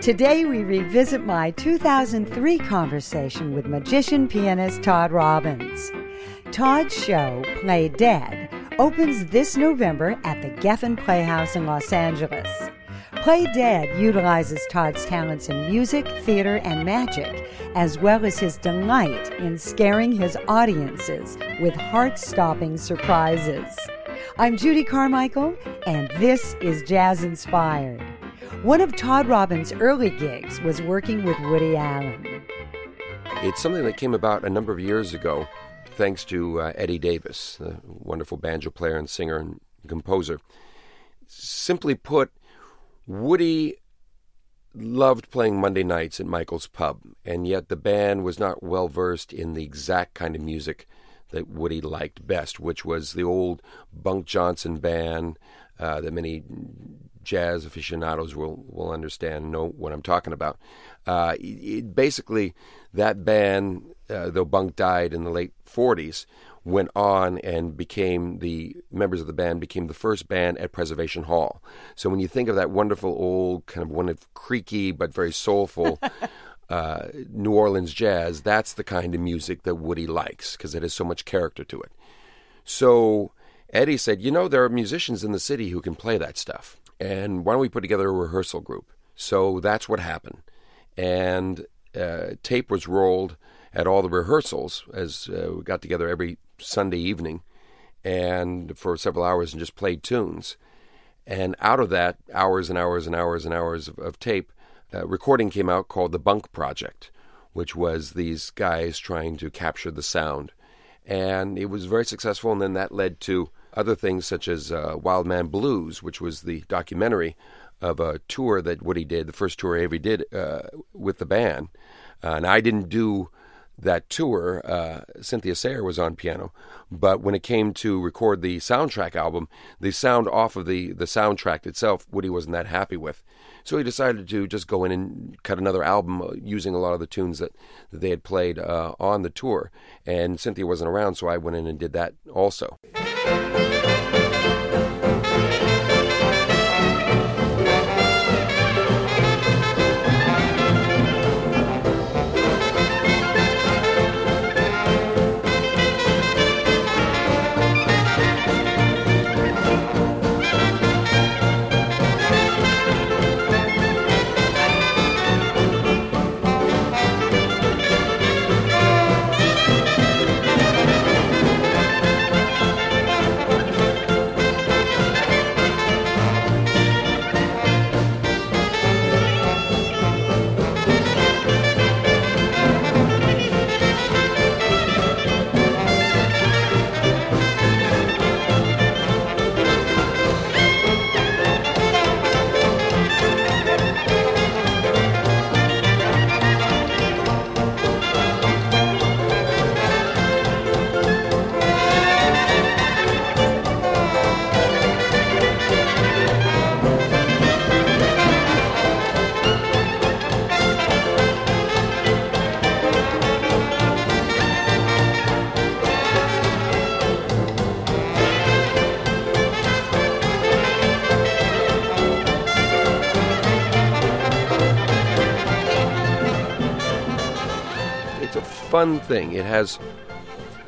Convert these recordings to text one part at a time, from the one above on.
Today we revisit my 2003 conversation with magician pianist Todd Robbins. Todd's show, Play Dead, opens this November at the Geffen Playhouse in Los Angeles. Play Dead utilizes Todd's talents in music, theater, and magic, as well as his delight in scaring his audiences with heart stopping surprises. I'm Judy Carmichael, and this is Jazz Inspired. One of Todd Robbins' early gigs was working with Woody Allen. It's something that came about a number of years ago, thanks to uh, Eddie Davis, the wonderful banjo player and singer and composer. Simply put, Woody loved playing Monday nights at Michael's Pub, and yet the band was not well versed in the exact kind of music that Woody liked best, which was the old Bunk Johnson band uh, that many jazz aficionados will will understand know what I'm talking about. Uh, it, basically, that band, uh, though Bunk died in the late 40s, went on and became the members of the band became the first band at Preservation Hall. So when you think of that wonderful old kind of one of creaky but very soulful. Uh, New Orleans jazz, that's the kind of music that Woody likes because it has so much character to it. So Eddie said, You know, there are musicians in the city who can play that stuff and why don't we put together a rehearsal group? So that's what happened. And uh, tape was rolled at all the rehearsals as uh, we got together every Sunday evening and for several hours and just played tunes. And out of that, hours and hours and hours and hours of, of tape, a recording came out called the Bunk Project, which was these guys trying to capture the sound. And it was very successful, and then that led to other things such as uh, Wild Man Blues, which was the documentary of a tour that Woody did, the first tour he ever did uh, with the band. Uh, and I didn't do that tour. Uh, Cynthia Sayer was on piano, but when it came to record the soundtrack album, the sound off of the, the soundtrack itself, Woody wasn't that happy with. So he decided to just go in and cut another album uh, using a lot of the tunes that, that they had played uh, on the tour. And Cynthia wasn't around, so I went in and did that also. Thank you. Fun thing. It has,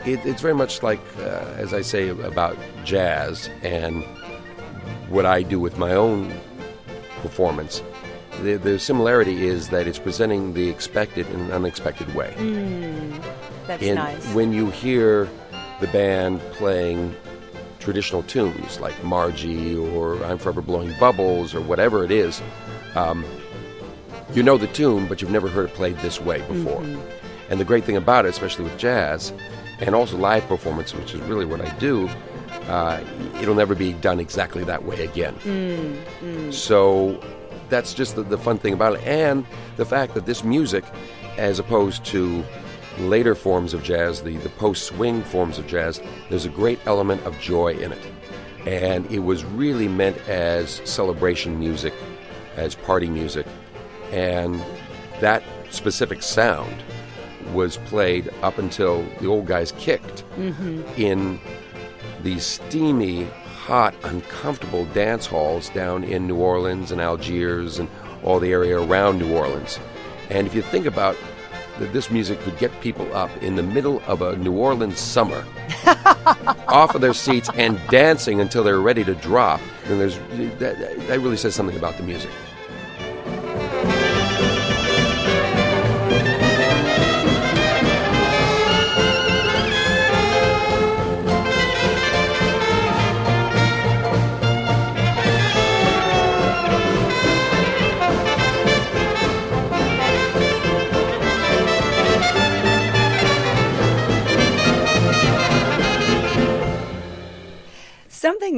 it, it's very much like, uh, as I say about jazz and what I do with my own performance. The, the similarity is that it's presenting the expected in an unexpected way. Mm, that's and nice. when you hear the band playing traditional tunes like Margie or I'm Forever Blowing Bubbles or whatever it is, um, you know the tune, but you've never heard it played this way before. Mm-hmm. And the great thing about it, especially with jazz and also live performance, which is really what I do, uh, it'll never be done exactly that way again. Mm, mm. So that's just the, the fun thing about it. And the fact that this music, as opposed to later forms of jazz, the, the post swing forms of jazz, there's a great element of joy in it. And it was really meant as celebration music, as party music. And that specific sound was played up until the old guys kicked Mm-hmm. in these steamy, hot, uncomfortable dance halls down in New Orleans and Algiers and all the area around New Orleans. And if you think about that this music could get people up in the middle of a New Orleans summer off of their seats and dancing until they're ready to drop, then there's that, that really says something about the music.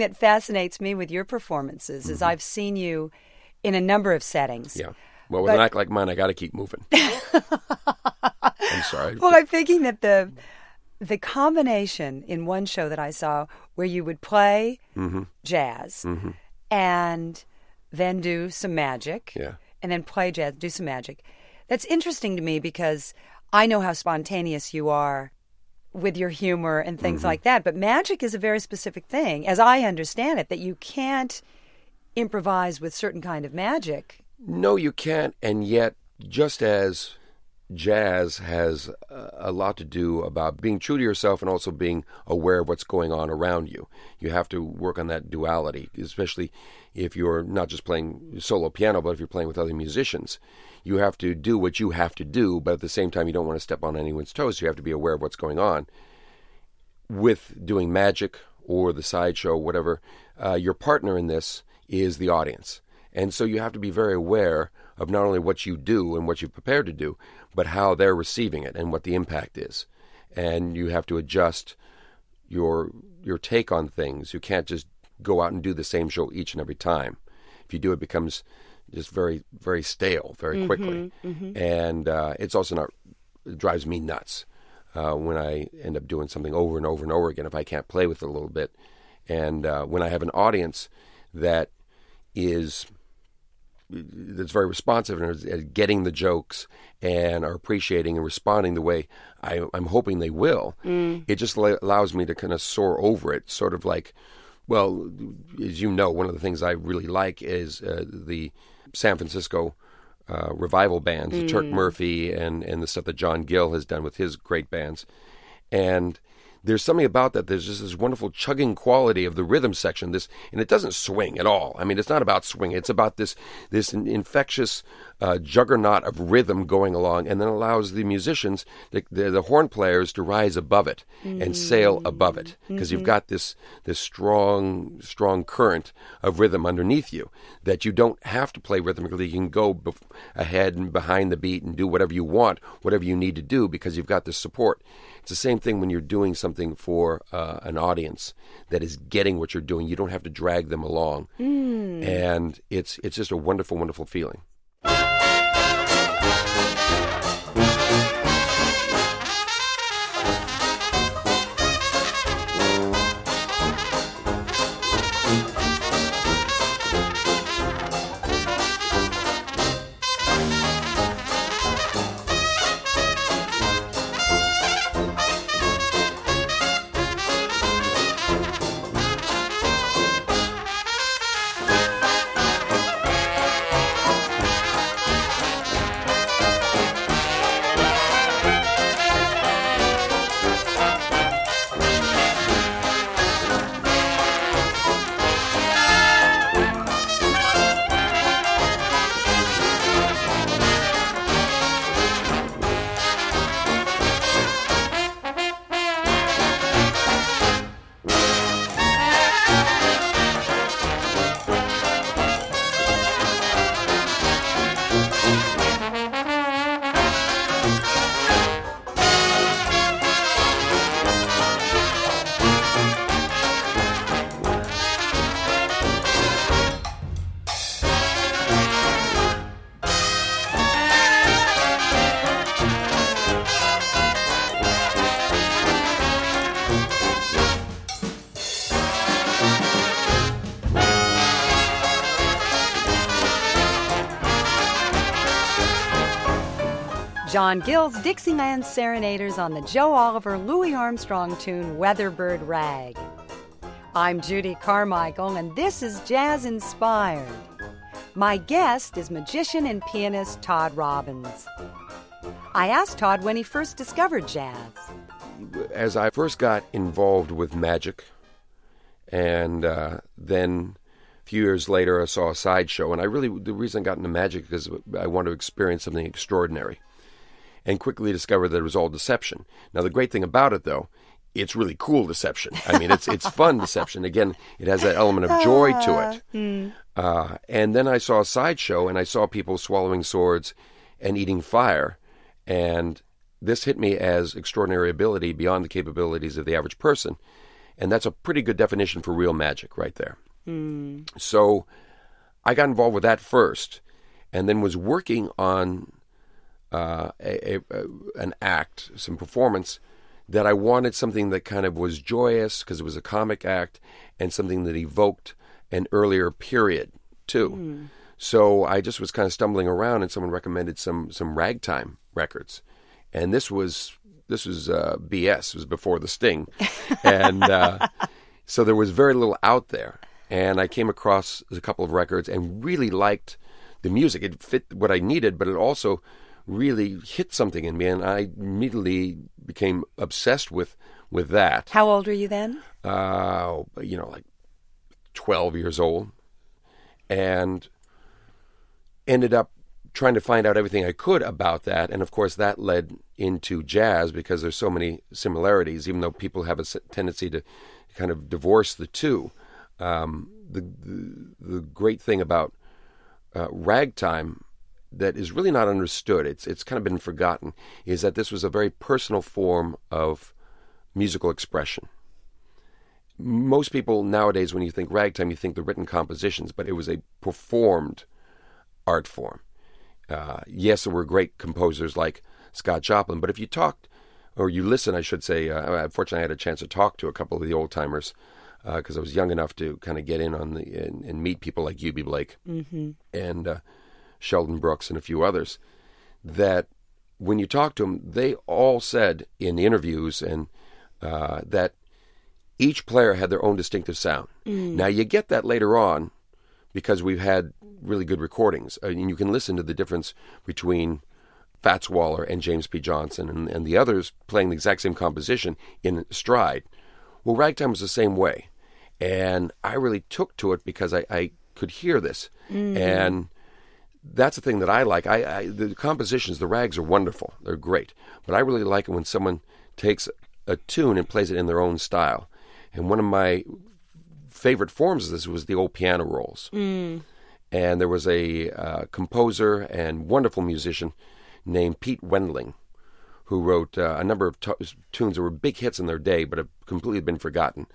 That fascinates me with your performances is I've seen you in a number of settings. Yeah. Well, with But- an act like mine, I got to keep moving. I'm sorry. Well, I'm thinking that the the combination in one show that I saw where you would play Mm-hmm. jazz and then do some magic, Yeah. and then play jazz, do some magic. That's interesting to me because I know how spontaneous you are with your humor and things Mm-hmm. like that. But magic is a very specific thing, as I understand it, that you can't improvise with certain kind of magic. No, you can't. And yet, just as jazz has a a lot to do about being true to yourself and also being aware of what's going on around you, you have to work on that duality, especially if you're not just playing solo piano, but if you're playing with other musicians. You have to do what you have to do, but at the same time, you don't want to step on anyone's toes. You have to be aware of what's going on. With doing magic or the sideshow, whatever, uh, your partner in this is the audience. And so you have to be very aware of not only what you do and what you've prepared to do, but how they're receiving it and what the impact is. And you have to adjust your your take on things. You can't just go out and do the same show each and every time. If you do, it becomes just very very stale very quickly, and uh, it's also not it drives me nuts uh, when I end up doing something over and over and over again if I can't play with it a little bit, and uh, when I have an audience that is that's very responsive and is is getting the jokes and are appreciating and responding the way I, I'm hoping they will. It just la- allows me to kind of soar over it, sort of like, well, as you know, one of the things I really like is uh, the San Francisco uh, revival bands, Turk Murphy and and the stuff that John Gill has done with his great bands, and there's something about that. There's just this wonderful chugging quality of the rhythm section. This and it doesn't swing at all. I mean, it's not about swing. It's about this this infectious uh, juggernaut of rhythm going along, and then allows the musicians, the, the, the horn players, to rise above it and sail above it because you've got this this strong strong current of rhythm underneath you that you don't have to play rhythmically. You can go bef- ahead and behind the beat and do whatever you want, whatever you need to do because you've got this support. It's the same thing when you're doing something for uh, an audience that is getting what you're doing. You don't have to drag them along, and it's it's just a wonderful, wonderful feeling. John Gill's Dixieland Serenaders on the Joe Oliver Louis Armstrong tune Weatherbird Rag. I'm Judy Carmichael, and this is Jazz Inspired. My guest is magician and pianist Todd Robbins. I asked Todd when he first discovered jazz. As I first got involved with magic, and uh, then a few years later, I saw a sideshow, and I really the reason I got into magic is I wanted to experience something extraordinary, and quickly discovered that it was all deception. Now, the great thing about it, though, it's really cool deception. I mean, it's it's fun deception. Again, it has that element of joy to it. Hmm. Uh, and then I saw a sideshow, and I saw people swallowing swords and eating fire, and this hit me as extraordinary ability beyond the capabilities of the average person, and that's a pretty good definition for real magic right there. So, I got involved with that first, and then was working on uh, a, a, an act, some performance that I wanted something that kind of was joyous because it was a comic act and something that evoked an earlier period too. So I just was kind of stumbling around, and someone recommended some some ragtime records, and this was this was uh, BS. It was before the Sting, and uh, so there was very little out there. And I came across a couple of records and really liked the music. It fit what I needed, but it also really hit something in me, and I immediately became obsessed with with that. How old were you then? Uh, you know, like twelve years old, and ended up trying to find out everything I could about that. And of course, that led into jazz because there's so many similarities, even though people have a tendency to kind of divorce the two. Um, the, the the great thing about uh, ragtime that is really not understood, it's it's kind of been forgotten, is that this was a very personal form of musical expression. Most people nowadays, when you think ragtime, you think the written compositions, but it was a performed art form. Uh, yes, there were great composers like Scott Joplin, but if you talked, or you listen, I should say, uh, unfortunately, I had a chance to talk to a couple of the old timers because I was young enough to kind of get in on the and, and meet people like Eubie Blake and uh, Shelton Brooks and a few others. That when you talk to them, they all said in interviews and uh, that each player had their own distinctive sound. Mm. Now you get that later on because we've had really good recordings, uh, I mean, you can listen to the difference between Fats Waller and James P. Johnson and, and the others playing the exact same composition in stride. Well, ragtime was the same way, and I really took to it because I, I could hear this, mm-hmm. and that's the thing that I like. I, I the compositions, the rags are wonderful; they're great, but I really like it when someone takes a tune and plays it in their own style. And one of my favorite forms of this was the old piano rolls. And there was a uh, composer and wonderful musician named Pete Wendling who wrote uh, a number of t- tunes that were big hits in their day, but have completely been forgotten.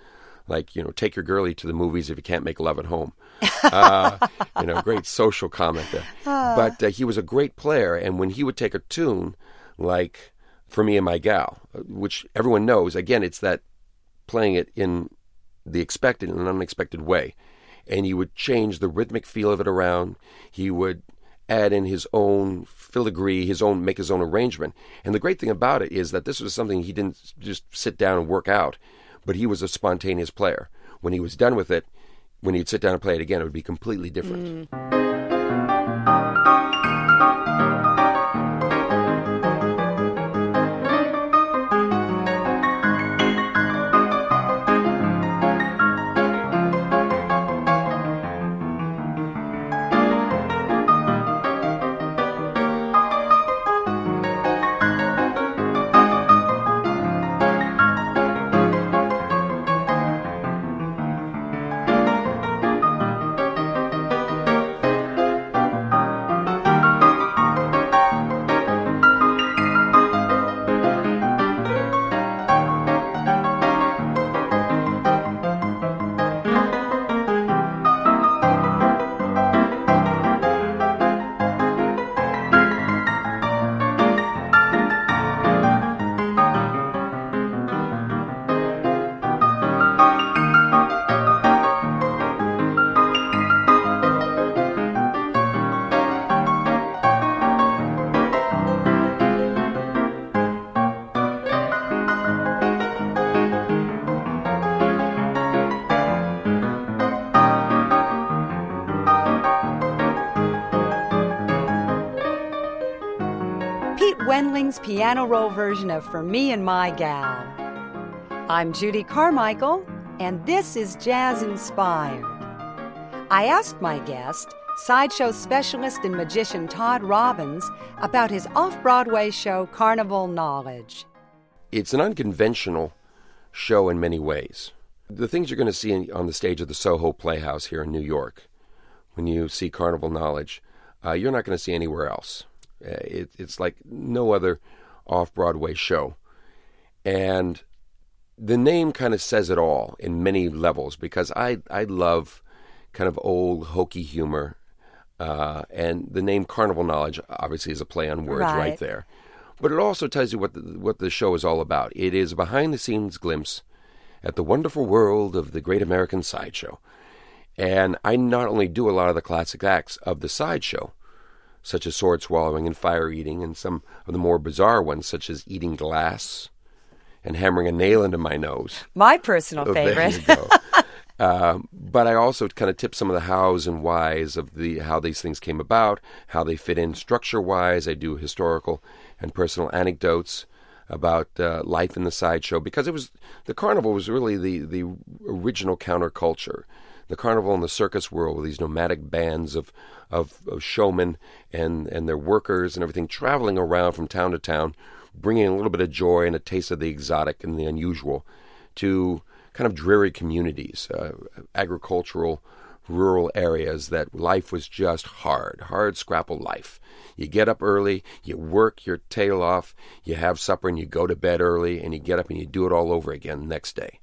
Like you know, take your girlie to the movies if you can't make love at home. Uh, you know, great social comment there. But uh, he was a great player, and when he would take a tune like "For Me and My Gal," uh, which everyone knows, again, it's that playing it in the expected and unexpected way. And he would change the rhythmic feel of it around. He would add in his own filigree, his own make his own arrangement. And the great thing about it is that this was something he didn't just sit down and work out, but he was a spontaneous player. When he was done with it, when he'd sit down and play it again, it would be completely different. Wendling's piano roll version of For Me and My Gal. I'm Judy Carmichael, and this is Jazz Inspired. I asked my guest, sideshow specialist and magician Todd Robbins, about his off Broadway show Carnival Knowledge. It's an unconventional show in many ways. The things you're going to see on the stage of the Soho Playhouse here in New York, when you see Carnival Knowledge, uh, you're not going to see anywhere else. Uh, it, it's like no other off Broadway show. And the name kind of says it all in many levels because I, I love kind of old hokey humor. Uh, and the name Carnival Knowledge obviously is a play on words right, right there. But it also tells you what the, what the show is all about. It is a behind the scenes glimpse at the wonderful world of the Great American Sideshow. And I not only do a lot of the classic acts of the sideshow, such as sword swallowing and fire eating, and some of the more bizarre ones, such as eating glass and hammering a nail into my nose. My personal oh, favorite. uh, but I also kind of tip some of the hows and whys of the how these things came about, how they fit in structure wise. I do historical and personal anecdotes about uh, life in the sideshow because it was the carnival was really the the original counterculture the carnival and the circus world with these nomadic bands of, of, of showmen and, and their workers and everything traveling around from town to town, bringing a little bit of joy and a taste of the exotic and the unusual to kind of dreary communities, uh, agricultural, rural areas that life was just hard, hard scrapple life. You get up early, you work your tail off, you have supper, and you go to bed early, and you get up and you do it all over again the next day.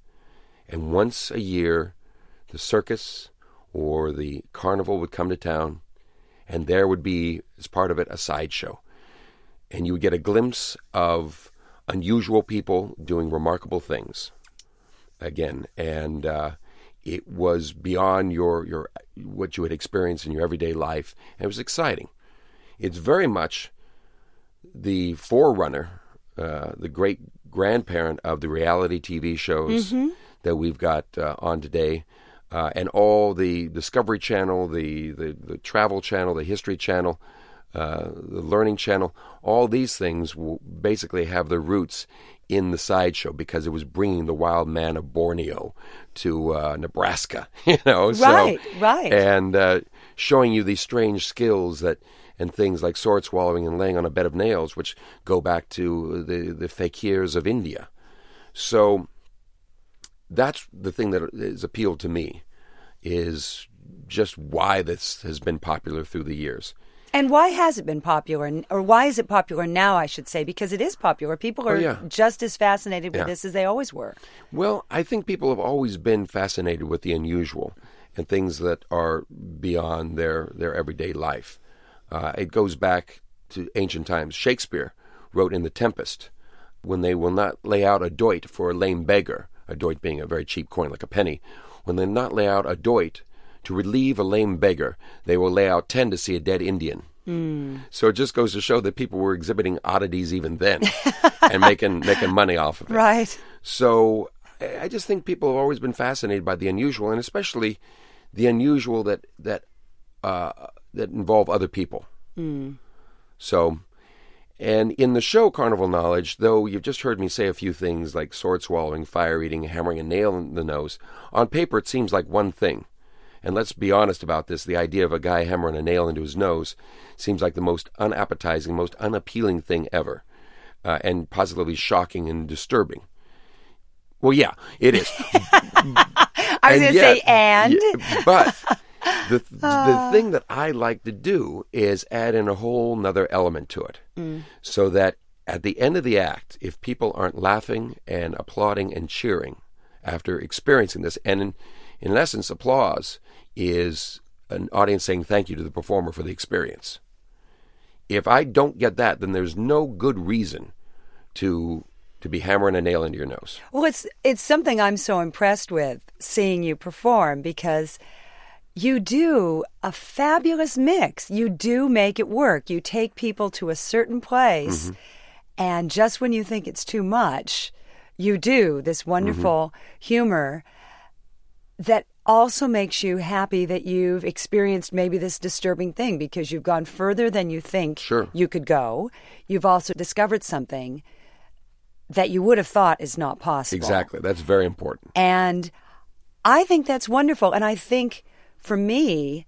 And once a year, the circus or the carnival would come to town, and there would be, as part of it, a sideshow. And you would get a glimpse of unusual people doing remarkable things. Again, and uh, it was beyond your, your what you had experienced in your everyday life, and it was exciting. It's very much the forerunner, uh, the great grandparent of the reality TV shows mm-hmm. that we've got uh, on today uh, and all the Discovery Channel, the, the, the Travel Channel, the History Channel, uh, the Learning Channel, all these things will basically have their roots in the sideshow because it was bringing the wild man of Borneo to uh, Nebraska, you know. Right, so, right. And uh, showing you these strange skills that and things like sword swallowing and laying on a bed of nails, which go back to the the fakirs of India. So that's the thing that has appealed to me is just why this has been popular through the years. And why has it been popular, or why is it popular now? I should say because it is popular. People oh, are oh, yeah. just as fascinated with yeah. this as they always were. Well, I think people have always been fascinated with the unusual and things that are beyond their their everyday life. Uh, it goes back to ancient times. Shakespeare wrote in *The Tempest*, "When they will not lay out a doit for a lame beggar, a doit being a very cheap coin like a penny, when they not lay out a doit to relieve a lame beggar, they will lay out ten to see a dead Indian. Mm. So it just goes to show that people were exhibiting oddities even then and making making money off of it. Right. So I just think people have always been fascinated by the unusual, and especially the unusual that that uh, that involve other people. Mm. So and in the show Carnival Knowledge, though you've just heard me say a few things like sword swallowing, fire eating, hammering a nail in the nose, on paper it seems like one thing. And let's be honest about this the idea of a guy hammering a nail into his nose seems like the most unappetizing, most unappealing thing ever, uh, and positively shocking and disturbing. Well, yeah, it is. I was going to say, and? Yeah, but the the uh. thing that I like to do is add in a whole nother element to it, mm. so that at the end of the act, if people aren't laughing and applauding and cheering after experiencing this, and in, in essence, applause is an audience saying thank you to the performer for the experience. If I don't get that, then there's no good reason to to be hammering a nail into your nose. Well, it's it's something I'm so impressed with seeing you perform because you do a fabulous mix. You do make it work. You take people to a certain place, mm-hmm. and just when you think it's too much, you do this wonderful mm-hmm. humor that also makes you happy that you've experienced maybe this disturbing thing because you've gone further than you think Sure. you could go. You've also discovered something that you would have thought is not possible. Exactly. That's very important. And I think that's wonderful. And I think for me,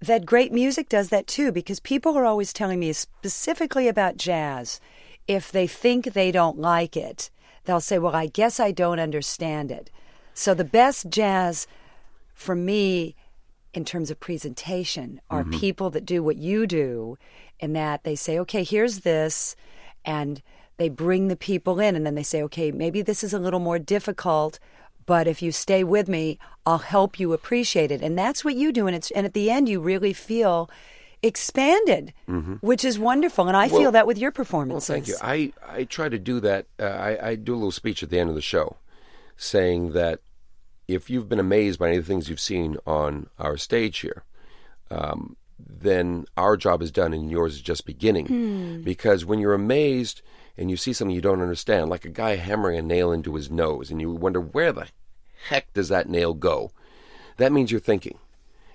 that great music does that too, because people are always telling me, specifically about jazz, if they think they don't like it, they'll say, Well, I guess I don't understand it. So the best jazz for me, in terms of presentation, are mm-hmm. people that do what you do, in that they say, Okay, here's this, and they bring the people in, and then they say, Okay, maybe this is a little more difficult but if you stay with me, I'll help you appreciate it. And that's what you do. And it's and at the end, you really feel expanded, which is wonderful. And I feel Mm-hmm. That with your Well, performances. thank you. I, I try to do that. Uh, I, I do a little speech at the end of the show saying that if you've been amazed by any of the things you've seen on our stage here, um, then our job is done and yours is just beginning. Because when you're amazed and you see something you don't understand, like a guy hammering a nail into his nose, and you wonder where the heck does that nail go, that means you're thinking.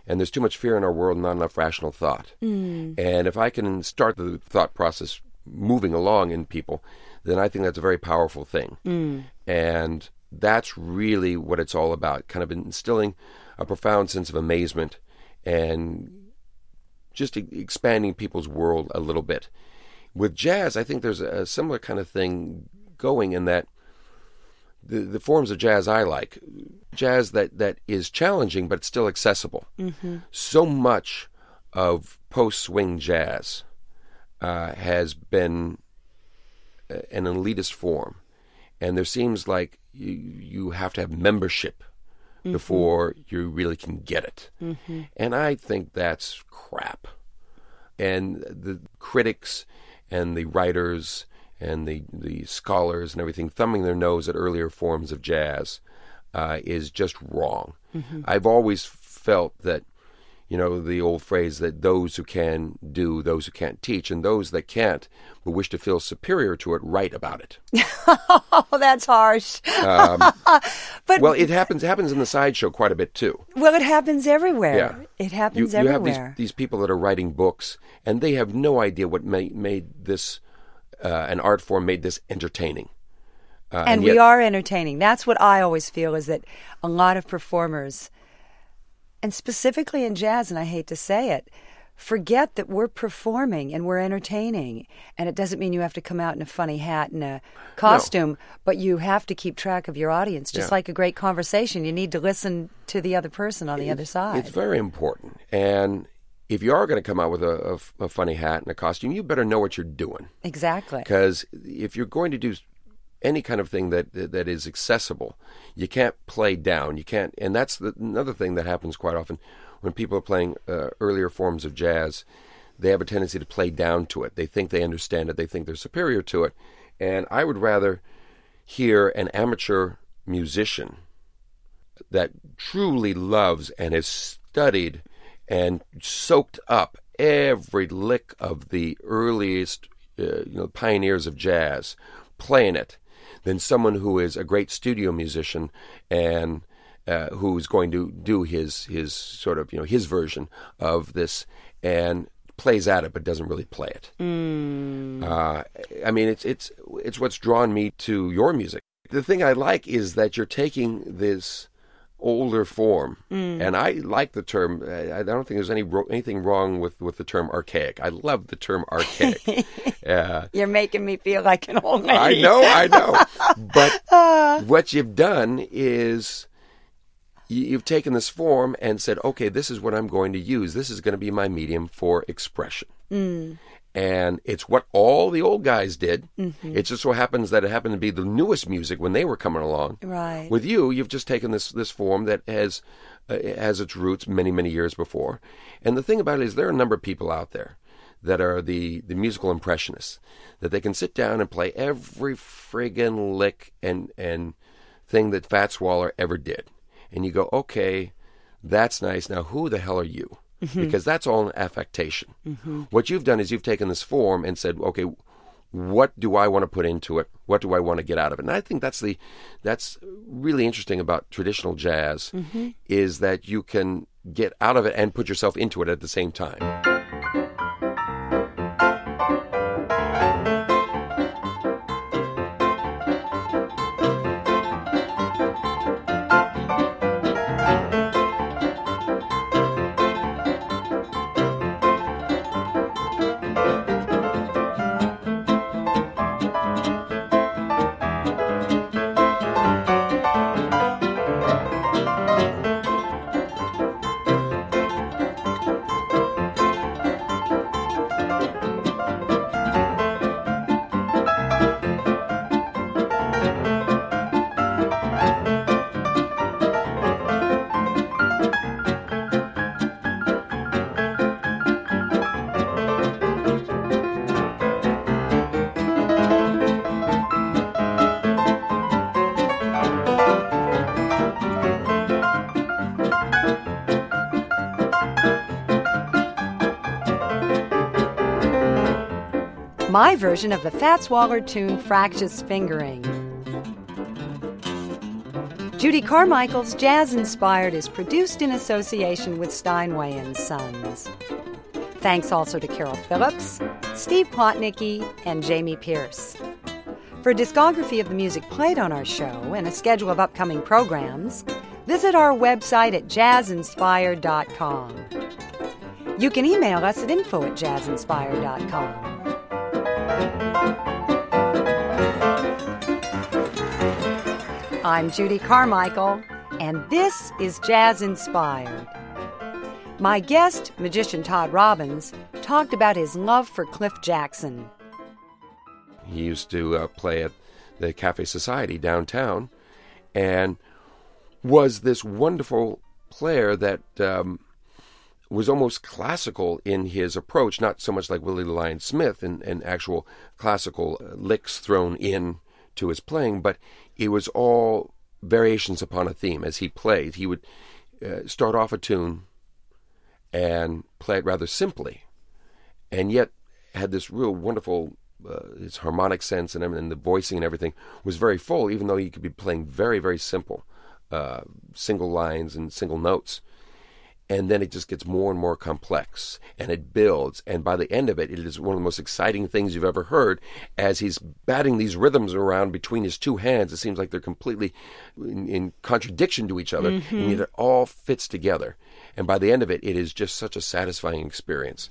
And there's too much fear in our world, not enough rational thought. Hmm. And if I can start the thought process moving along in people, then I think that's a very powerful thing. Hmm. And that's really what it's all about kind of instilling a profound sense of amazement and just e- expanding people's world a little bit. With jazz, I think there's a similar kind of thing going in that the, the forms of jazz I like, jazz that, that is challenging but still accessible. So much of post swing jazz uh, has been uh, an elitist form, and there seems like you, you have to have membership before you really can get it. And I think that's crap. And the critics and the writers and the, the scholars and everything thumbing their nose at earlier forms of jazz uh, is just wrong. I've always felt that, you know, the old phrase that those who can do, those who can't teach, and those that can't but wish to feel superior to it write about it. oh, that's harsh. but Well, it happens happens in the sideshow quite a bit too. well, it happens everywhere. Yeah. It You, happens you have these, these people that are writing books, and they have no idea what made, made this uh, an art form made this entertaining. Uh, and yet, we are entertaining. That's what I always feel is that a lot of performers, and specifically in jazz, and I hate to say it, forget that we're performing and we're entertaining. And it doesn't mean you have to come out in a funny hat and a costume, but you have to keep track of your audience. Just Yeah. like a great conversation, you need to listen to the other person on the other side. It's very important. And if you are going to come out with a, a, a funny hat and a costume, you better know what you're doing. exactly. Because if you're going to do any kind of thing that that is accessible, you can't play down. You can't, and that's the, another thing that happens quite often when people are playing uh, earlier forms of jazz. They have a tendency to play down to it. They think they understand it. They think they're superior to it. And I would rather hear an amateur musician that truly loves and has studied and soaked up every lick of the earliest uh, you know pioneers of jazz playing it than someone who is a great studio musician and uh, who's going to do his his sort of you know his version of this and plays at it but doesn't really play it. Uh, I mean, it's it's it's what's drawn me to your music. The thing I like is that you're taking this older form, mm. and I like the term. I I don't think there's any anything wrong with with the term archaic. I love the term archaic. uh, You're making me feel like an old lady. I know, I know. But uh. what you've done is you- you've taken this form and said, okay, this is what I'm going to use. This is going to be my medium for expression. Mm. And it's what all the old guys did. It just so happens that it happened to be the newest music when they were coming along. Right. With you, you've just taken this this form that has uh, has its roots many many years before. And the thing about it is, there are a number of people out there that are the the musical impressionists that they can sit down and play every friggin' lick and and thing that Fats Waller ever did, and you go, okay, that's nice. Now, who the hell are you? Because that's all an affectation. What you've done is you've taken this form and said, okay, what do I want to put into it? What do I want to get out of it? And I think that's the that's really interesting about traditional jazz mm-hmm. is that you can get out of it and put yourself into it at the same time. My version of the Fats Waller tune Fractious Fingering. Judy Carmichael's Jazz Inspired is produced in association with Steinway and Sons. Thanks also to Carol Phillips, Steve Plotnicki, and Jamie Pierce. For a discography of the music played on our show and a schedule of upcoming programs, visit our website at jazzinspired.com. You can email us at info at jazzinspired.com. I'm Judy Carmichael, and this is Jazz Inspired. My guest, magician Todd Robbins, talked about his love for Cliff Jackson. He used to uh, play at the Cafe Society downtown and was this wonderful player that um, was almost classical in his approach, not so much like Willie the Lion Smith and, and actual classical uh, licks thrown in to his playing, but it was all variations upon a theme as he played. He would uh, start off a tune and play it rather simply, and yet had this real wonderful. Uh, his harmonic sense and, and the voicing and everything was very full, even though he could be playing very, very simple, uh, single lines and single notes and then it just gets more and more complex and it builds. And by the end of it it is one of the most exciting things you've ever heard as he's batting these rhythms around between his two hands. It seems like they're completely in, in contradiction to each other mm-hmm. and yet it all fits together. And by the end of it it is just such a satisfying experience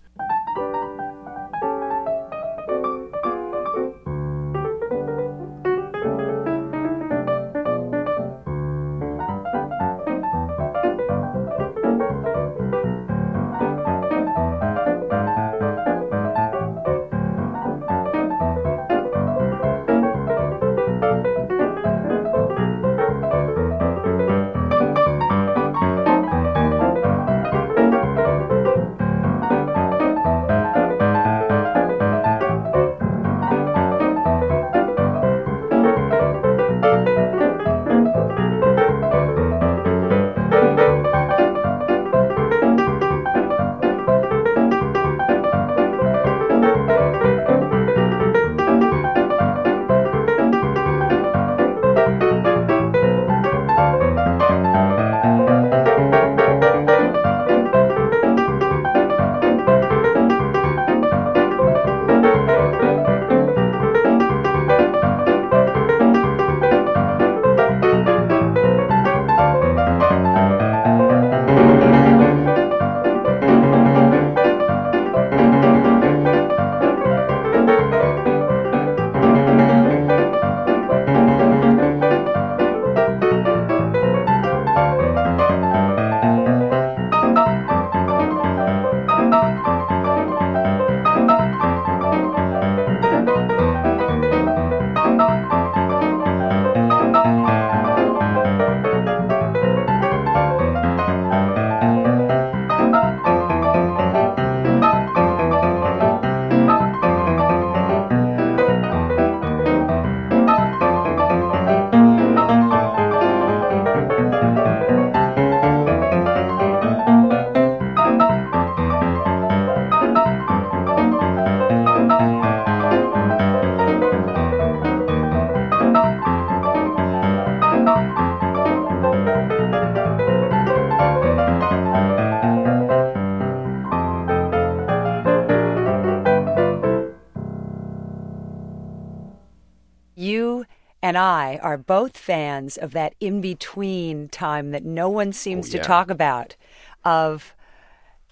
and I are both fans of that in between time that no one seems Oh, to talk about of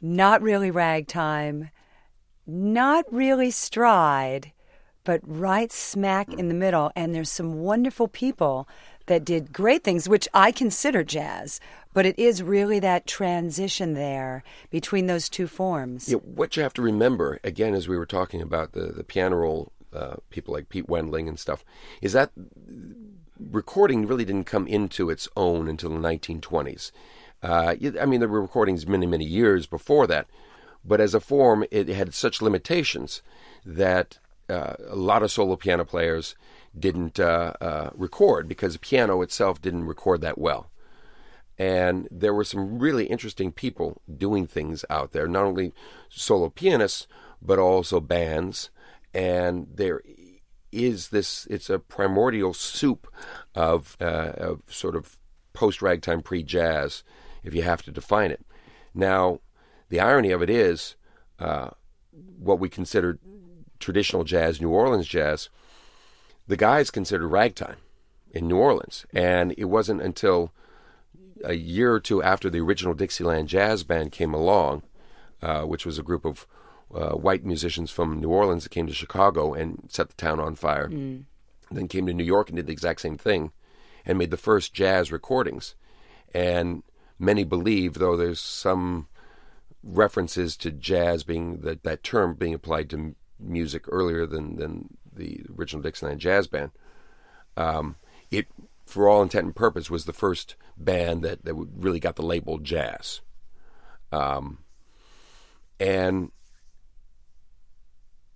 not really ragtime, not really stride, but right smack in the middle. And there's some wonderful people that did great things, which I consider jazz. But it is really that transition there between those two forms. Yeah, what you have to remember, again, as we were talking about the, the piano roll uh, people like Pete Wendling and stuff, is that recording really didn't come into its own until the 1920s. Uh, I mean, there were recordings many, many years before that, but as a form, it had such limitations that uh, a lot of solo piano players didn't uh, uh, record because the piano itself didn't record that well and there were some really interesting people doing things out there not only solo pianists but also bands and there is this it's a primordial soup of, uh, of sort of post ragtime pre jazz if you have to define it. Now the irony of it is uh, what we consider traditional jazz new orleans jazz the guys considered ragtime in new orleans. And it wasn't until a year or two after the original Dixieland Jazz Band came along, uh, which was a group of uh, white musicians from New Orleans that came to Chicago and set the town on fire. Then came to New York and did the exact same thing and made the first jazz recordings. And many believe, though there's some references to jazz being that, that term being applied to m- music earlier than, than the original Dixieland Jazz Band, um, it, for all intent and purpose, was the first band that, that really got the label jazz. Um, and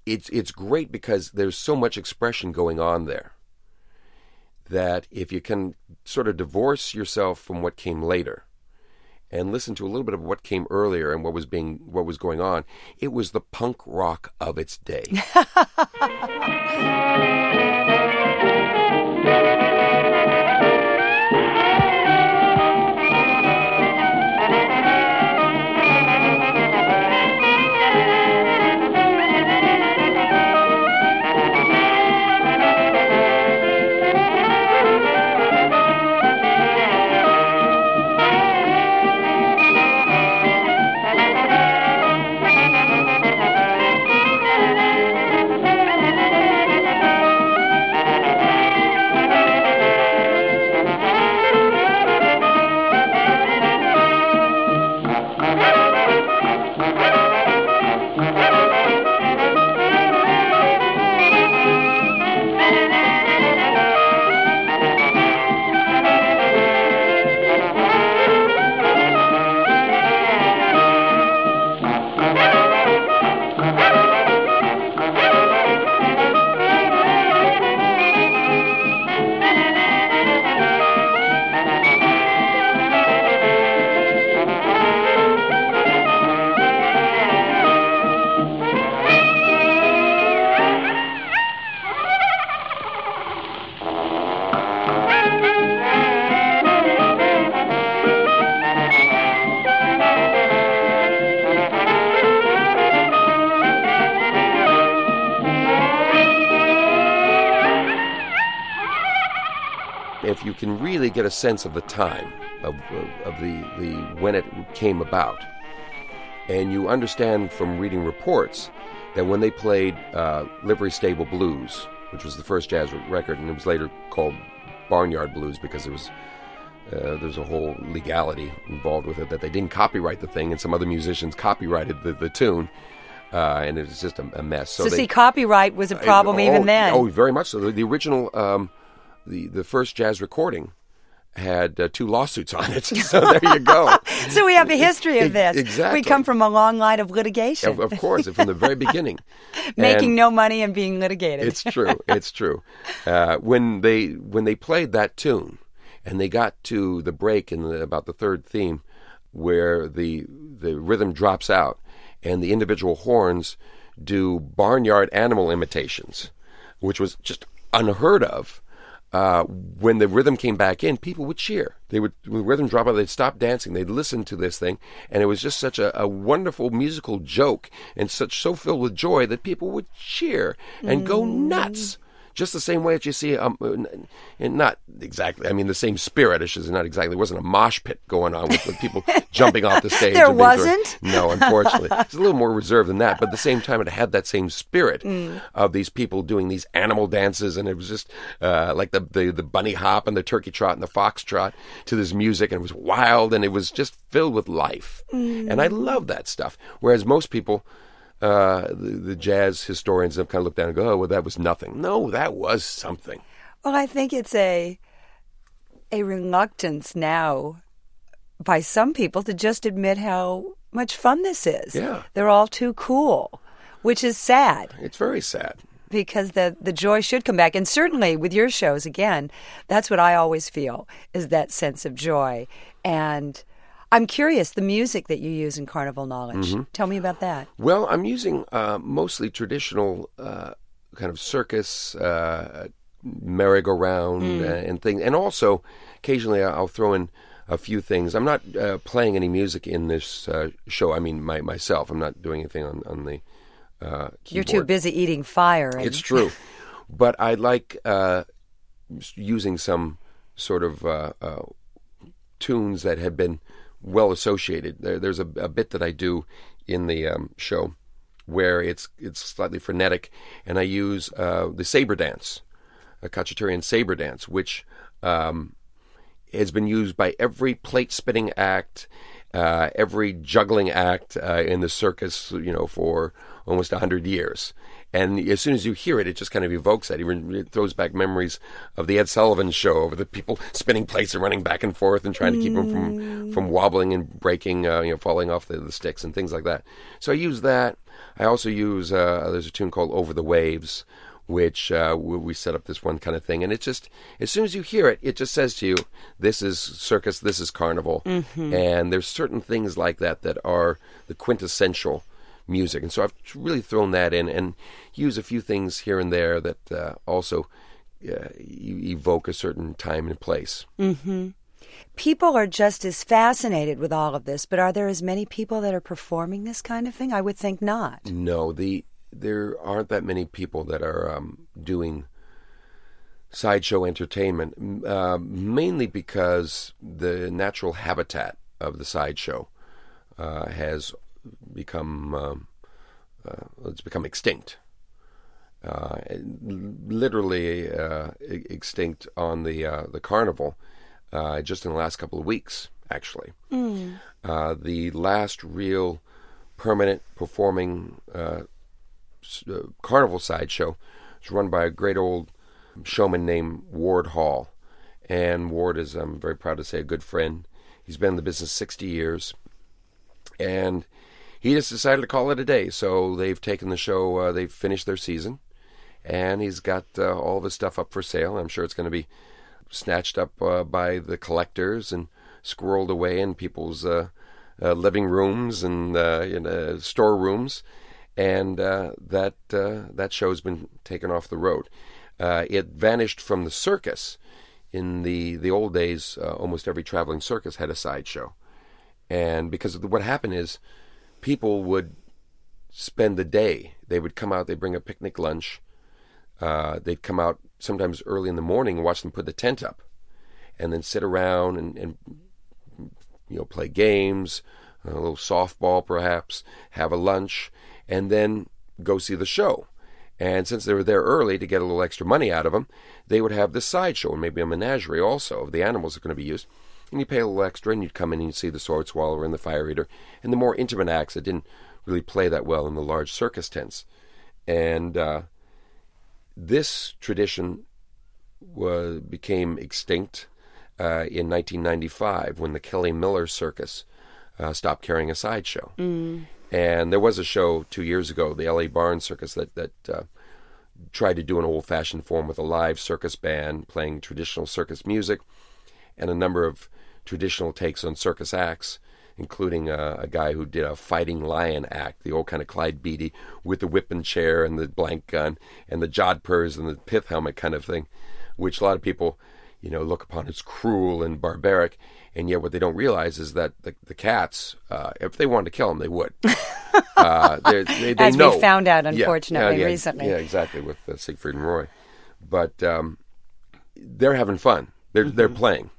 it's it's great because there's so much expression going on there that if you can sort of divorce yourself from what came later and listen to a little bit of what came earlier and what was being what was going on, it was the punk rock of its day. get a sense of the time of, of, the, the when it came about, and you understand from reading reports that when they played uh, Livery Stable Blues, which was the first jazz record, and it was later called Barnyard Blues because there was uh, there's a whole legality involved with it that they didn't copyright the thing, and some other musicians copyrighted the, the tune, uh, and it was just a, a mess. So, they, see, copyright was a problem oh, even then. Oh, very much so. The, the original, um, the the first jazz recording had uh, two lawsuits on it. so there you go. so we have a history of this. Exactly. We come from a long line of litigation. of, of course, from the very beginning, Making And- no money and being litigated. It's true. It's true. Uh, when they when they played that tune, and they got to the break in the, about the third theme, where the the rhythm drops out, and the individual horns do barnyard animal imitations, which was just unheard of. Uh, when the rhythm came back in, people would cheer. They would, when the rhythm dropped out, they'd stop dancing. They'd listen to this thing, and it was just such a, a wonderful musical joke, and such so filled with joy that people would cheer and go nuts just the same way that you see, um, and not exactly. I mean, the same spirit. It's just not exactly. There wasn't a mosh pit going on with, with people jumping off the stage. there wasn't. No, unfortunately, it's a little more reserved than that. But at the same time, it had that same spirit mm. of these people doing these animal dances, and it was just uh, like the, the the bunny hop and the turkey trot and the fox trot to this music, and it was wild, and it was just filled with life. Mm. And I love that stuff. Whereas most people uh, the, the, jazz historians have kind of looked down and go, "Oh, well, that was nothing." No, that was something. Well, I think it's a a reluctance now by some people to just admit how much fun this is. Yeah, they're all too cool, which is sad. It's very sad because the the joy should come back, and certainly with your shows, again, that's what I always feel is that sense of joy and I'm curious the music that you use in Carnival Knowledge. Mm-hmm. Tell me about that. Well, I'm using uh, mostly traditional uh, kind of circus, uh, merry-go-round, mm. Uh, and things, and also occasionally I'll throw in a few things. I'm not uh, playing any music in this uh, show. I mean, my, myself. I'm not doing anything on on the. You're too busy eating fire. And... It's true, but I like using some sort of tunes that have been well associated. There, there's a, a, bit that I do in the um, show where it's it's slightly frenetic, and I use uh, the saber dance, a Khachaturian saber dance, which um, has been used by every plate spinning act, uh, every juggling act uh, in the circus, you know, for almost hundred years. And as soon as you hear it, it just kind of evokes that. It throws back memories of the Ed Sullivan Show, of the people spinning plates and running back and forth and trying to keep them from mm. from wobbling and breaking, uh, you know, falling off the, the, sticks and things like that. So I use that. I also use uh, there's a tune called Over the Waves, which uh, we set up this one kind of thing, and it just as soon as you hear it, it just says to you, "This is circus, this is carnival," mm-hmm. and there's certain things like that that are the quintessential music. And so I've really thrown that in and use a few things here and there that uh, also uh, evoke a certain time and place. Mm-hmm. People are just as fascinated with all of this, but are there as many people that are performing this kind of thing? I would think not. No, the there aren't that many people that are um, doing sideshow entertainment, uh, mainly because the natural habitat of the sideshow uh, has become um, uh, it's become extinct. Uh, literally uh, extinct on the uh, the carnival uh, just in the last couple of weeks, actually. Mm. the last real permanent performing carnival sideshow was run by a great old showman named Ward Hall. And Ward is, I'm very proud to say, a good friend. He's been in the business 60 years. And he just decided to call it a day. So they've taken the show, uh, they've finished their season, and he's got uh, all of his stuff up for sale. I'm sure it's going to be snatched up uh, by the collectors and squirreled away in people's uh, uh, living rooms and uh, in storerooms. And that that show's been taken off the road. it vanished from the circus. In the, the old days, almost every traveling circus had a sideshow. And because what happened is, people would spend the day. They would come out, they'd bring a picnic lunch. Uh, they'd come out sometimes early in the morning and watch them put the tent up and then sit around and, and you know, play games, a little softball perhaps, have a lunch, and then go see the show. And since they were there early to get a little extra money out of them, they would have this sideshow and maybe a menagerie also of the animals that are going to be used and you pay a little extra, and you'd come in and you'd see the sword swallower and the fire eater, and the more intimate acts that didn't really play that well in the large circus tents. And uh, this tradition was became extinct uh, in 1995 when the Kelly Miller Circus uh, stopped carrying a sideshow. Mm. And there was a show two years ago, the L.A. Barn Circus, that that uh, tried to do an old-fashioned form with a live circus band playing traditional circus music and a number of traditional takes on circus acts, including a, a, guy who did a fighting lion act, the old kind of Clyde Beatty with the whip and chair and the blank gun and the jodhpurs and the pith helmet kind of thing, which a lot of people, you know, look upon as cruel and barbaric. And yet, what they don't realize is that the, the cats, uh, if they wanted to kill them, they would. Uh, they, they, As know. we found out, unfortunately, yeah, yeah, recently. Yeah, exactly, with uh, Siegfried and Roy. but um, they're having fun. They're they're playing,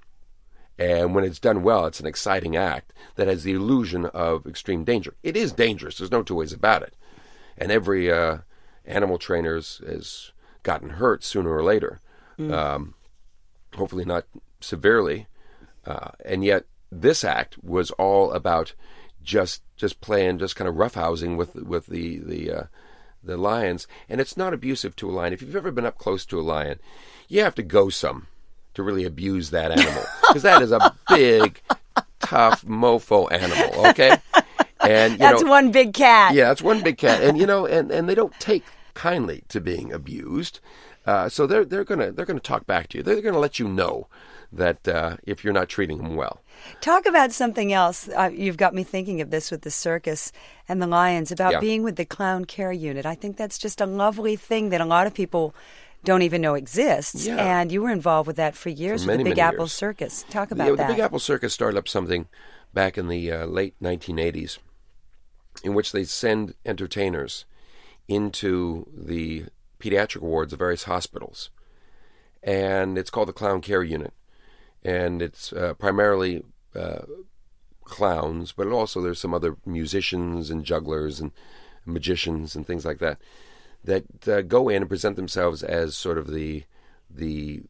and when it's done well, it's an exciting act that has the illusion of extreme danger. It is dangerous. There's no two ways about it, and every uh, animal trainer has, gotten hurt sooner or later. Um, hopefully not severely, uh, and yet this act was all about just just playing, just kind of roughhousing with with the the uh, the lions, and it's not abusive to a lion. If you've ever been up close to a lion, you have to go some to really abuse that animal because that is a big, tough mofo animal. Okay, and you That's know, one big cat. yeah, it's one big cat, and you know, and, and they don't take kindly to being abused. Uh, so they're they're gonna they're gonna talk back to you. They're gonna let you know that uh, if you're not treating them well. Talk about something else. Uh, you've got me thinking of this with the circus and the lions about Yeah. being with the clown care unit. I think that's just a lovely thing that a lot of people don't even know exists. Yeah. And you were involved with that for years For with the Big many Apple years. Circus. Talk about yeah, that. the Big Apple Circus started up something back in the uh, late 1980s, in which they send entertainers into the pediatric wards of various hospitals, and it's called the Clown Care Unit, and it's uh, primarily uh, clowns, but also there's some other musicians and jugglers and magicians and things like that that uh, go in and present themselves as sort of the the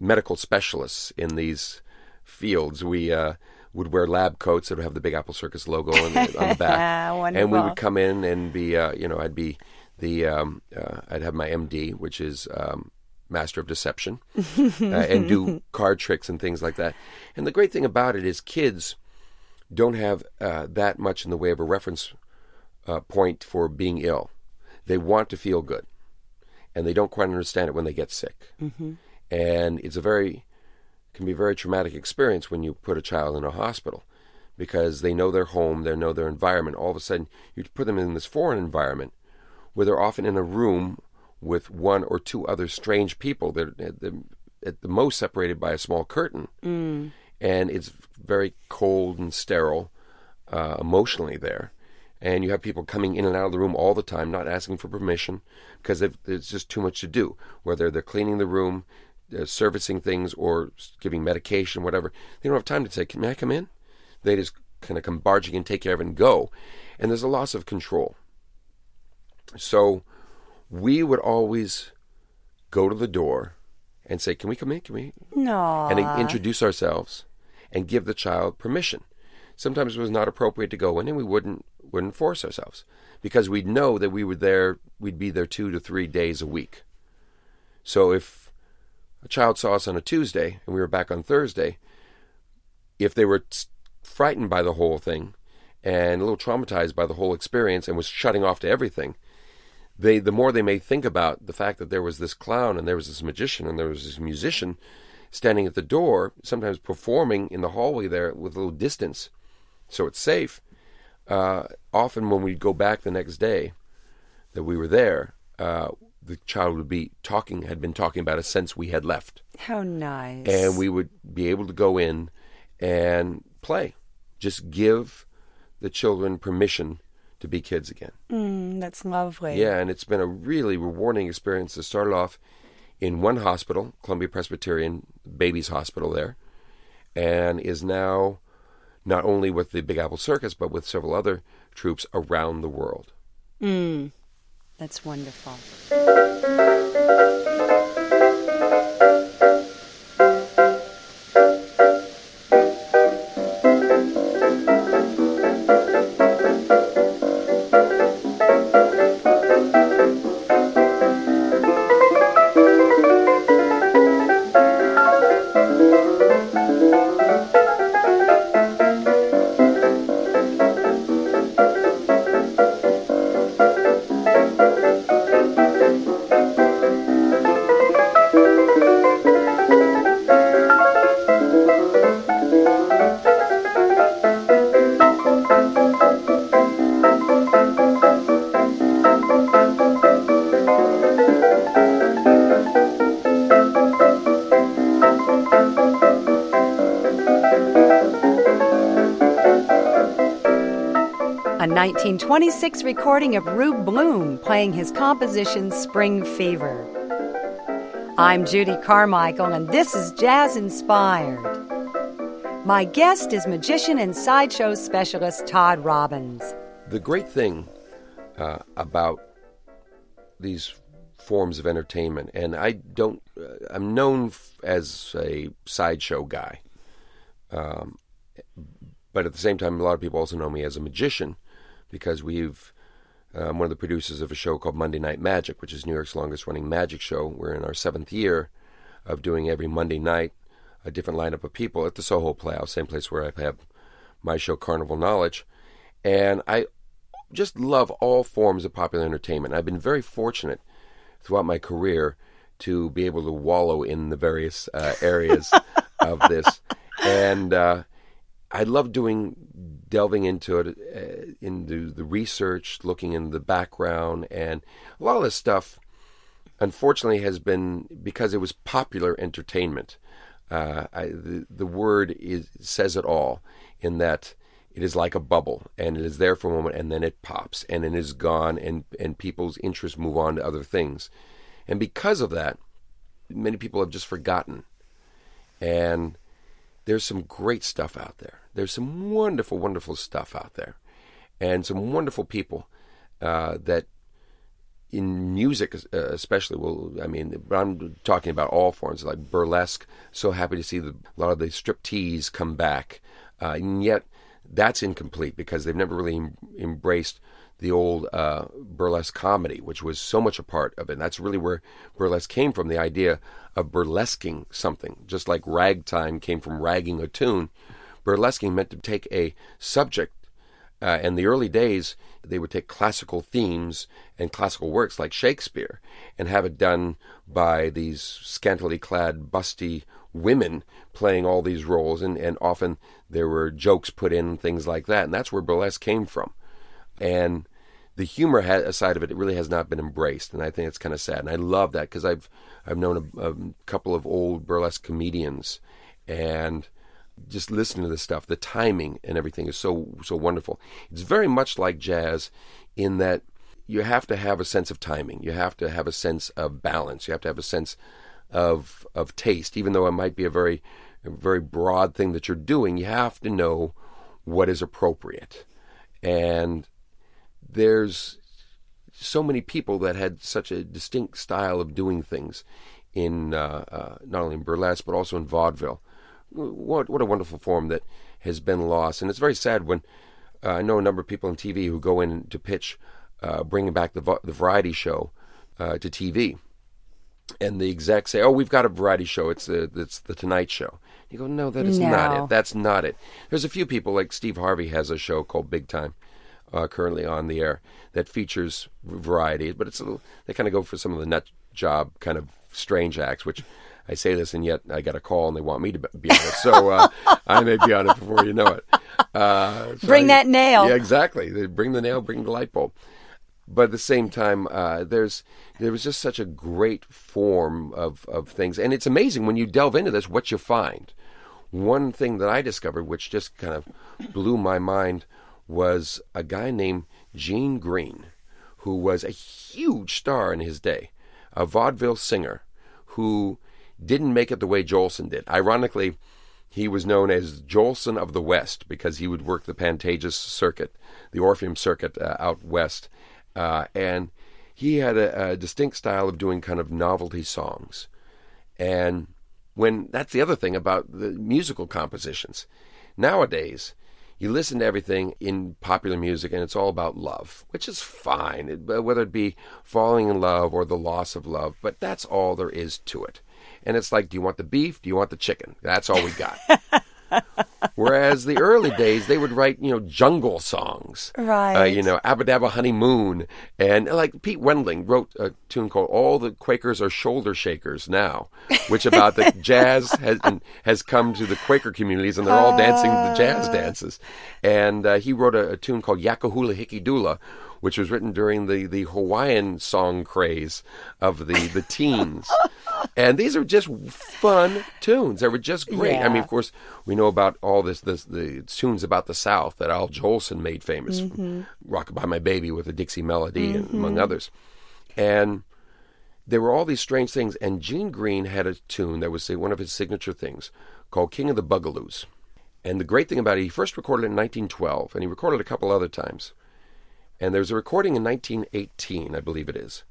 medical specialists in these fields. We uh, would wear lab coats that would have the Big Apple Circus logo on the, on the back, and we would come in and be, uh, you know, I'd be the, um, uh, I'd have my MD, which is um, Master of Deception, uh, and do card tricks and things like that. And the great thing about it is kids don't have uh, that much in the way of a reference uh, point for being ill. They want to feel good, and they don't quite understand it when they get sick. Mm-hmm. And it's a very can be a very traumatic experience when you put a child in a hospital because they know their home, they know their environment. All of a sudden, you put them in this foreign environment where they're often in a room with one or two other strange people. They're at the, at the most separated by a small curtain, mm. and it's very cold and sterile uh, emotionally there. And you have people coming in and out of the room all the time, not asking for permission because there's just too much to do. Whether they're cleaning the room, uh, servicing things, or giving medication, whatever, they don't have time to say, "Can I come in?" They just kind of come barging in, take care of it, and go. And there's a loss of control. So we would always go to the door and say, "Can we come in? Can we?" no. and introduce ourselves and give the child permission. Sometimes it was not appropriate to go in, and we wouldn't wouldn't force ourselves because we'd know that we were there. We'd be there two to three days a week. So if a child saw us on a Tuesday and we were back on Thursday, if they were frightened by the whole thing and a little traumatized by the whole experience and was shutting off to everything, they the more they may think about the fact that there was this clown and there was this magician and there was this musician standing at the door, sometimes performing in the hallway there with a little distance, so it's safe. Uh, often when we'd go back the next day that we were there, uh, the child would be talking, had been talking about us since we had left, How nice. and we would be able to go in and play. Just give the children permission to be kids again. Mm, that's lovely. Yeah, and it's been a really rewarding experience. It started off in one hospital, Columbia Presbyterian Babies Hospital there, and is now not only with the Big Apple Circus, but with several other troops around the world. Mm, that's wonderful. A 1926 recording of Rube Bloom playing his composition Spring Fever. I'm Judy Carmichael, and this is Jazz Inspired. My guest is magician and sideshow specialist Todd Robbins. The great thing uh, about these forms of entertainment, and I don't, uh, I'm known as a sideshow guy, um, but at the same time, a lot of people also know me as a magician because we've I'm um, one of the producers of a show called Monday Night Magic, which is New York's longest running magic show. We're in our seventh year of doing every Monday night a different lineup of people at the Soho Playhouse, same place where I have my show Carnival Knowledge. And I just love all forms of popular entertainment. I've been very fortunate throughout my career to be able to wallow in the various uh, areas of this. And uh, I love doing delving into it, uh, into the research, looking in the background, and a lot of this stuff, unfortunately, has been because it was popular entertainment. Uh, I, the the word is says it all in that it is like a bubble, and it is there for a moment, and then it pops, and it is gone, and and people's interests move on to other things, and because of that, many people have just forgotten, and there's some great stuff out there. There's some wonderful, wonderful stuff out there, and some wonderful people uh, that in music, uh, especially. Well, I mean, I'm talking about all forms like burlesque. So happy to see the, a lot of the striptease come back, uh, and yet that's incomplete because they've never really em- embraced the old uh, burlesque comedy, which was so much a part of it. And that's really where burlesque came from the idea of burlesquing something, just like ragtime came from ragging a tune. Burlesquing meant to take a subject. Uh, in the early days, they would take classical themes and classical works like Shakespeare and have it done by these scantily clad, busty women playing all these roles. And, and often there were jokes put in, things like that. And that's where burlesque came from and the humor side of it, it really has not been embraced, and I think it's kind of sad. And I love that because I've I've known a, a, couple of old burlesque comedians, and just listening to this stuff, the timing and everything is so so wonderful. It's very much like jazz, in that you have to have a sense of timing, you have to have a sense of balance, you have to have a sense of of taste, even though it might be a very a very broad thing that you're doing. You have to know what is appropriate, and there's so many people that had such a distinct style of doing things in uh, uh, not only in burlesque but also in vaudeville. What what a wonderful form that has been lost, and it's very sad when uh, I know a number of people on TV who go in to pitch uh, bringing back the the variety show uh, to TV, and the execs say, "Oh, we've got a variety show. It's the it's the Tonight Show." You go, "No, that is no. not it. That's not it." There's a few people like Steve Harvey has a show called Big Time uh, currently on the air that features variety, but it's a little, they kind of go for some of the nut job kind of strange acts, which I say this and yet I got a call and they want me to be on it, so uh, I may be on it before you know it. Uh, so bring I, that nail. Yeah, exactly. They bring the nail, bring the light bulb. But at the same time, uh, there's there was just such a great form of, of things, and it's amazing when you delve into this what you find. One thing that I discovered, which just kind of blew my mind, was a guy named Gene Greene, who was a huge star in his day, a vaudeville singer who didn't make it the way Jolson did. Ironically, he was known as Jolson of the West because he would work the Pantages circuit, the Orpheum circuit uh, out west, uh, and he had a, a distinct style of doing kind of novelty songs. And when that's the other thing about the musical compositions. Nowadays, you listen to everything in popular music and it's all about love, which is fine, whether it be falling in love or the loss of love, but that's all there is to it. And it's like, do you want the beef? Do you want the chicken? That's all we got. Whereas the early days, they would write, you know, jungle songs. Right. Uh, you know, Abba Dabba Honeymoon. And like Pete Wendling wrote a tune called All the Quakers Are Shoulder Shakers Now, which about the jazz has, has come to the Quaker communities and they're all dancing the jazz dances. And uh, he wrote a, a, tune called Yaaka Hula Hickey Dula, which was written during the, the Hawaiian song craze of the, the teens. and these are just fun tunes. They were just great. Yeah. I mean, of course, we know about all this, this the tunes about the South that Al Jolson made famous, mm-hmm. "Rockabye My Baby" with a Dixie melody, mm-hmm. and among others. And there were all these strange things. And Gene Greene had a tune that was say one of his signature things called King of the Bugaloos. And the great thing about it, he first recorded it in 1912, and he recorded it a couple other times. And there's a recording in 1918, I believe it is,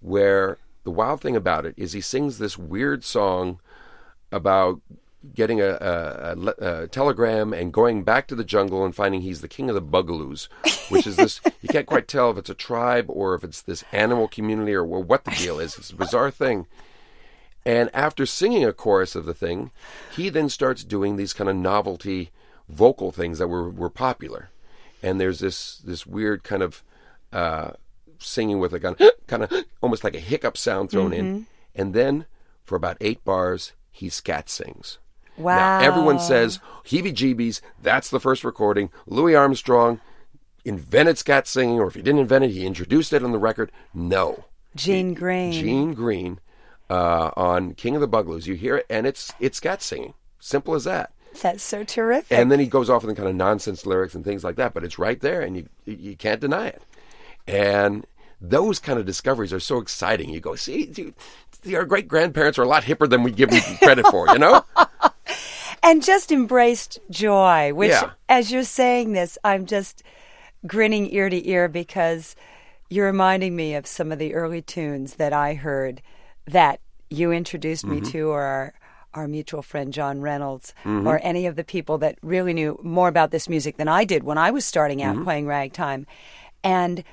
where the wild thing about it is he sings this weird song about getting a, a, a, a, telegram and going back to the jungle and finding he's the king of the bugaloos, which is this. you can't quite tell if it's a tribe or if it's this animal community or what the deal is. It's a bizarre thing. And after singing a chorus of the thing, he then starts doing these kind of novelty vocal things that were, were popular. And there's this this weird kind of uh, singing with a kind of, kind of almost like a hiccup sound thrown mm-hmm. in. And then for about eight bars, he scat sings. Wow. Now, everyone says heebie jeebies, that's the first recording. Louis Armstrong invented scat singing, or if he didn't invent it, he introduced it on the record. No. Gene Greene. Gene Greene uh, on King of the Bugaloos. You hear it, and it's it's scat singing. Simple as that. That's so terrific. And then he goes off with the kind of nonsense lyrics and things like that, but it's right there, and you you can't deny it. And those kind of discoveries are so exciting. You go, see, dude, our great grandparents are a lot hipper than we give them credit for, you know? and just embraced joy, which, yeah. as you're saying this, I'm just grinning ear to ear because you're reminding me of some of the early tunes that I heard that you introduced mm-hmm. me to, or our, our mutual friend John Reynolds, mm-hmm. or any of the people that really knew more about this music than I did when I was starting out mm-hmm. playing ragtime. And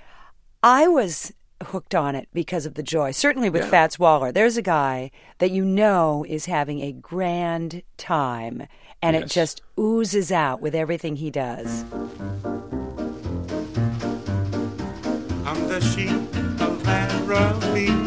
I was hooked on it because of the joy. Certainly with yeah. Fats Waller, there's a guy that you know is having a grand time, and yes. it just oozes out with everything he does. I'm the sheep of Nairobi.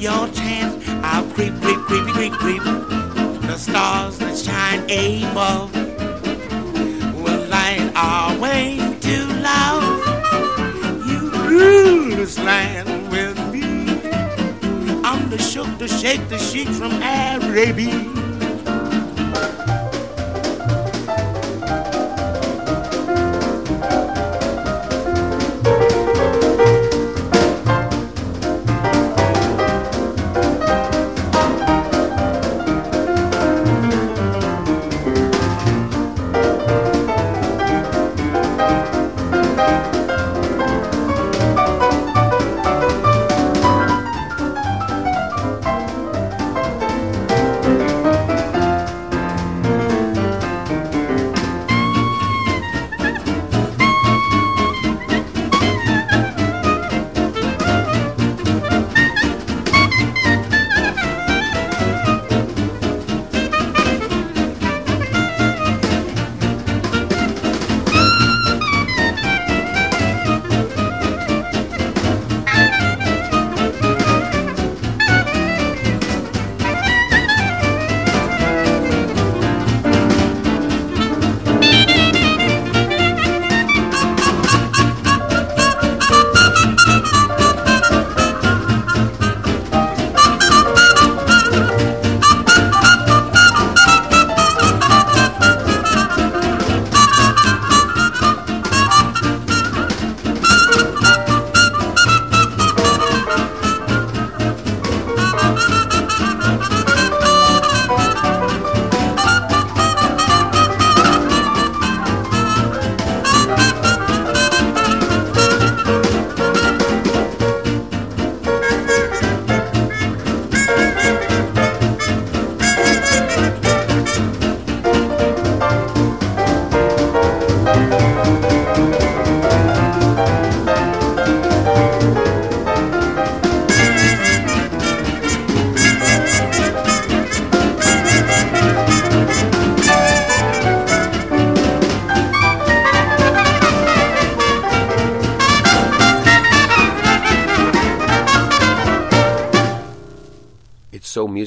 Your chance. I'll creep, creep, creepy, creep, creep. The stars that shine above will light our way to love. You rule this land with me. I'm the shook, the shake, the sheik from Arabia.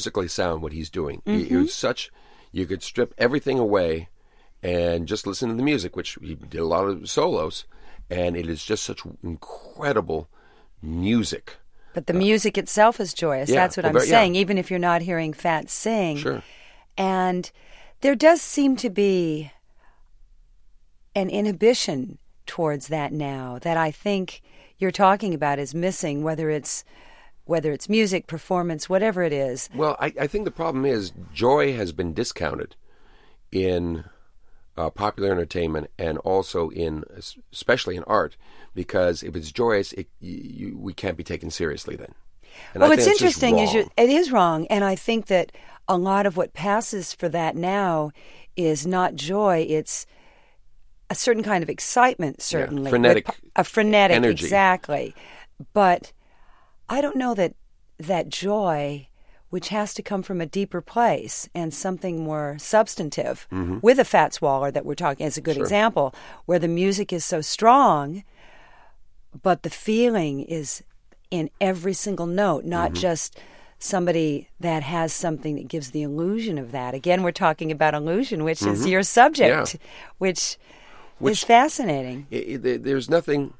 Musically sound what he's doing. Mm-hmm. It, was such you could strip everything away and just listen to the music, which he did a lot of solos, and it is just such incredible music. But the uh, music itself is joyous. Yeah, That's what well, I'm saying. Yeah. Even if you're not hearing Fat sing, sure. And there does seem to be an inhibition towards that now that I think you're talking about is missing, whether it's whether it's music, performance, whatever it is. Well, I, I think the problem is joy has been discounted in uh, popular entertainment and also in, especially in art, because if it's joyous, it, you, we can't be taken seriously then. And well, what's interesting is you, it is wrong, and I think that a lot of what passes for that now is not joy; it's a certain kind of excitement, certainly, yeah, frenetic, a frenetic, energy. exactly. But I don't know that that joy, which has to come from a deeper place and something more substantive, mm-hmm. with a Fats Waller that we're talking as a good sure. example, where the music is so strong, but the feeling is in every single note, not mm-hmm. just somebody that has something that gives the illusion of that. Again, we're talking about illusion, which mm-hmm. is your subject, yeah. which, which, is fascinating. It, it, there's nothing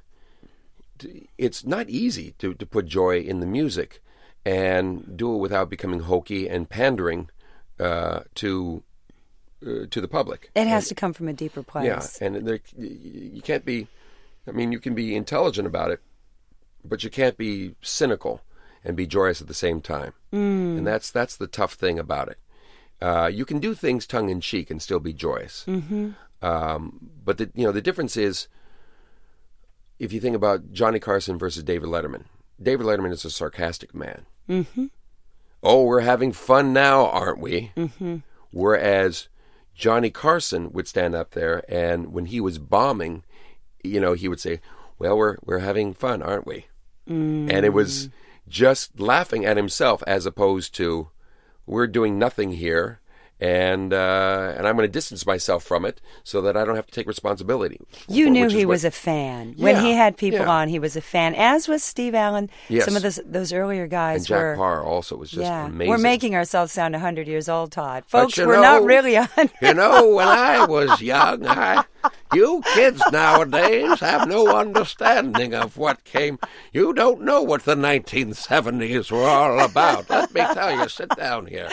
it's not easy to, to put joy in the music and do it without becoming hokey and pandering uh, to uh, to the public. It has and, to come from a deeper place. Yeah, and there, you can't be. I mean, you can be intelligent about it, but you can't be cynical and be joyous at the same time. Mm. And that's that's the tough thing about it. Uh, you can do things tongue in cheek and still be joyous. Mm-hmm. Um, but the you know the difference is if you think about Johnny Carson versus David Letterman, David Letterman is a sarcastic man. Mm-hmm. Oh, we're having fun now, aren't we? Mm-hmm. Whereas Johnny Carson would stand up there, and when he was bombing, you know, he would say, "Well, we're we're having fun, aren't we?" Mm. And it was just laughing at himself, as opposed to, "We're doing nothing here." And uh, and I'm going to distance myself from it so that I don't have to take responsibility. You knew he was a fan when yeah, he had people yeah. on. He was a fan, as was Steve Allen. Yes. Some of those those earlier guys and Jack were. Paar also was just yeah, amazing. we're making ourselves sound hundred years old, Todd. Folks, we're know, not really hundred. You know, when I was young, I, you kids nowadays have no understanding of what came. You don't know what the 1970s were all about. Let me tell you. Sit down here.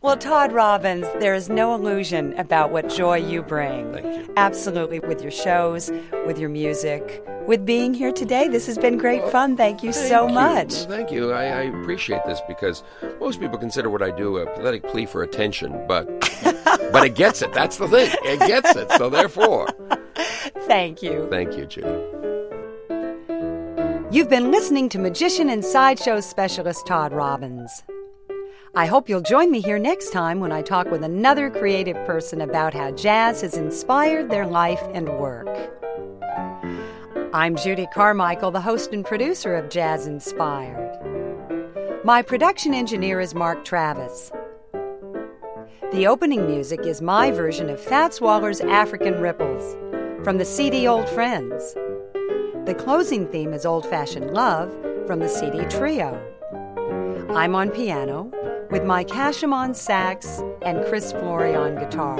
Well, Todd Robbins, there is no illusion about what joy you bring. Thank you. Absolutely, with your shows, with your music, with being here today. This has been great fun. Thank you Thank so you. much. Thank you. I, I appreciate this because most people consider what I do a pathetic plea for attention, but but it gets it. That's the thing. It gets it. So therefore, Thank you. thank you, Judy. You've been listening to magician and sideshow specialist Todd Robbins. I hope you'll join me here next time when I talk with another creative person about how jazz has inspired their life and work. I'm Judy Carmichael, the host and producer of Jazz Inspired. My production engineer is Mark Travis. The opening music is my version of Fats Waller's African Ripples from the CD Old Friends. The closing theme is Old Fashioned Love from the CD Trio. I'm on piano with Mike Hashim on sax and Chris Flory on guitar.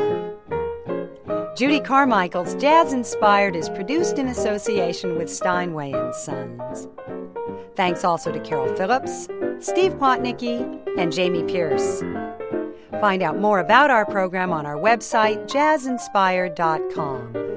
Judy Carmichael's Jazz Inspired is produced in association with Steinway and Sons. Thanks also to Carol Phillips, Steve Plotnicki, and Jamie Pierce. Find out more about our program on our website, jazzinspired.com.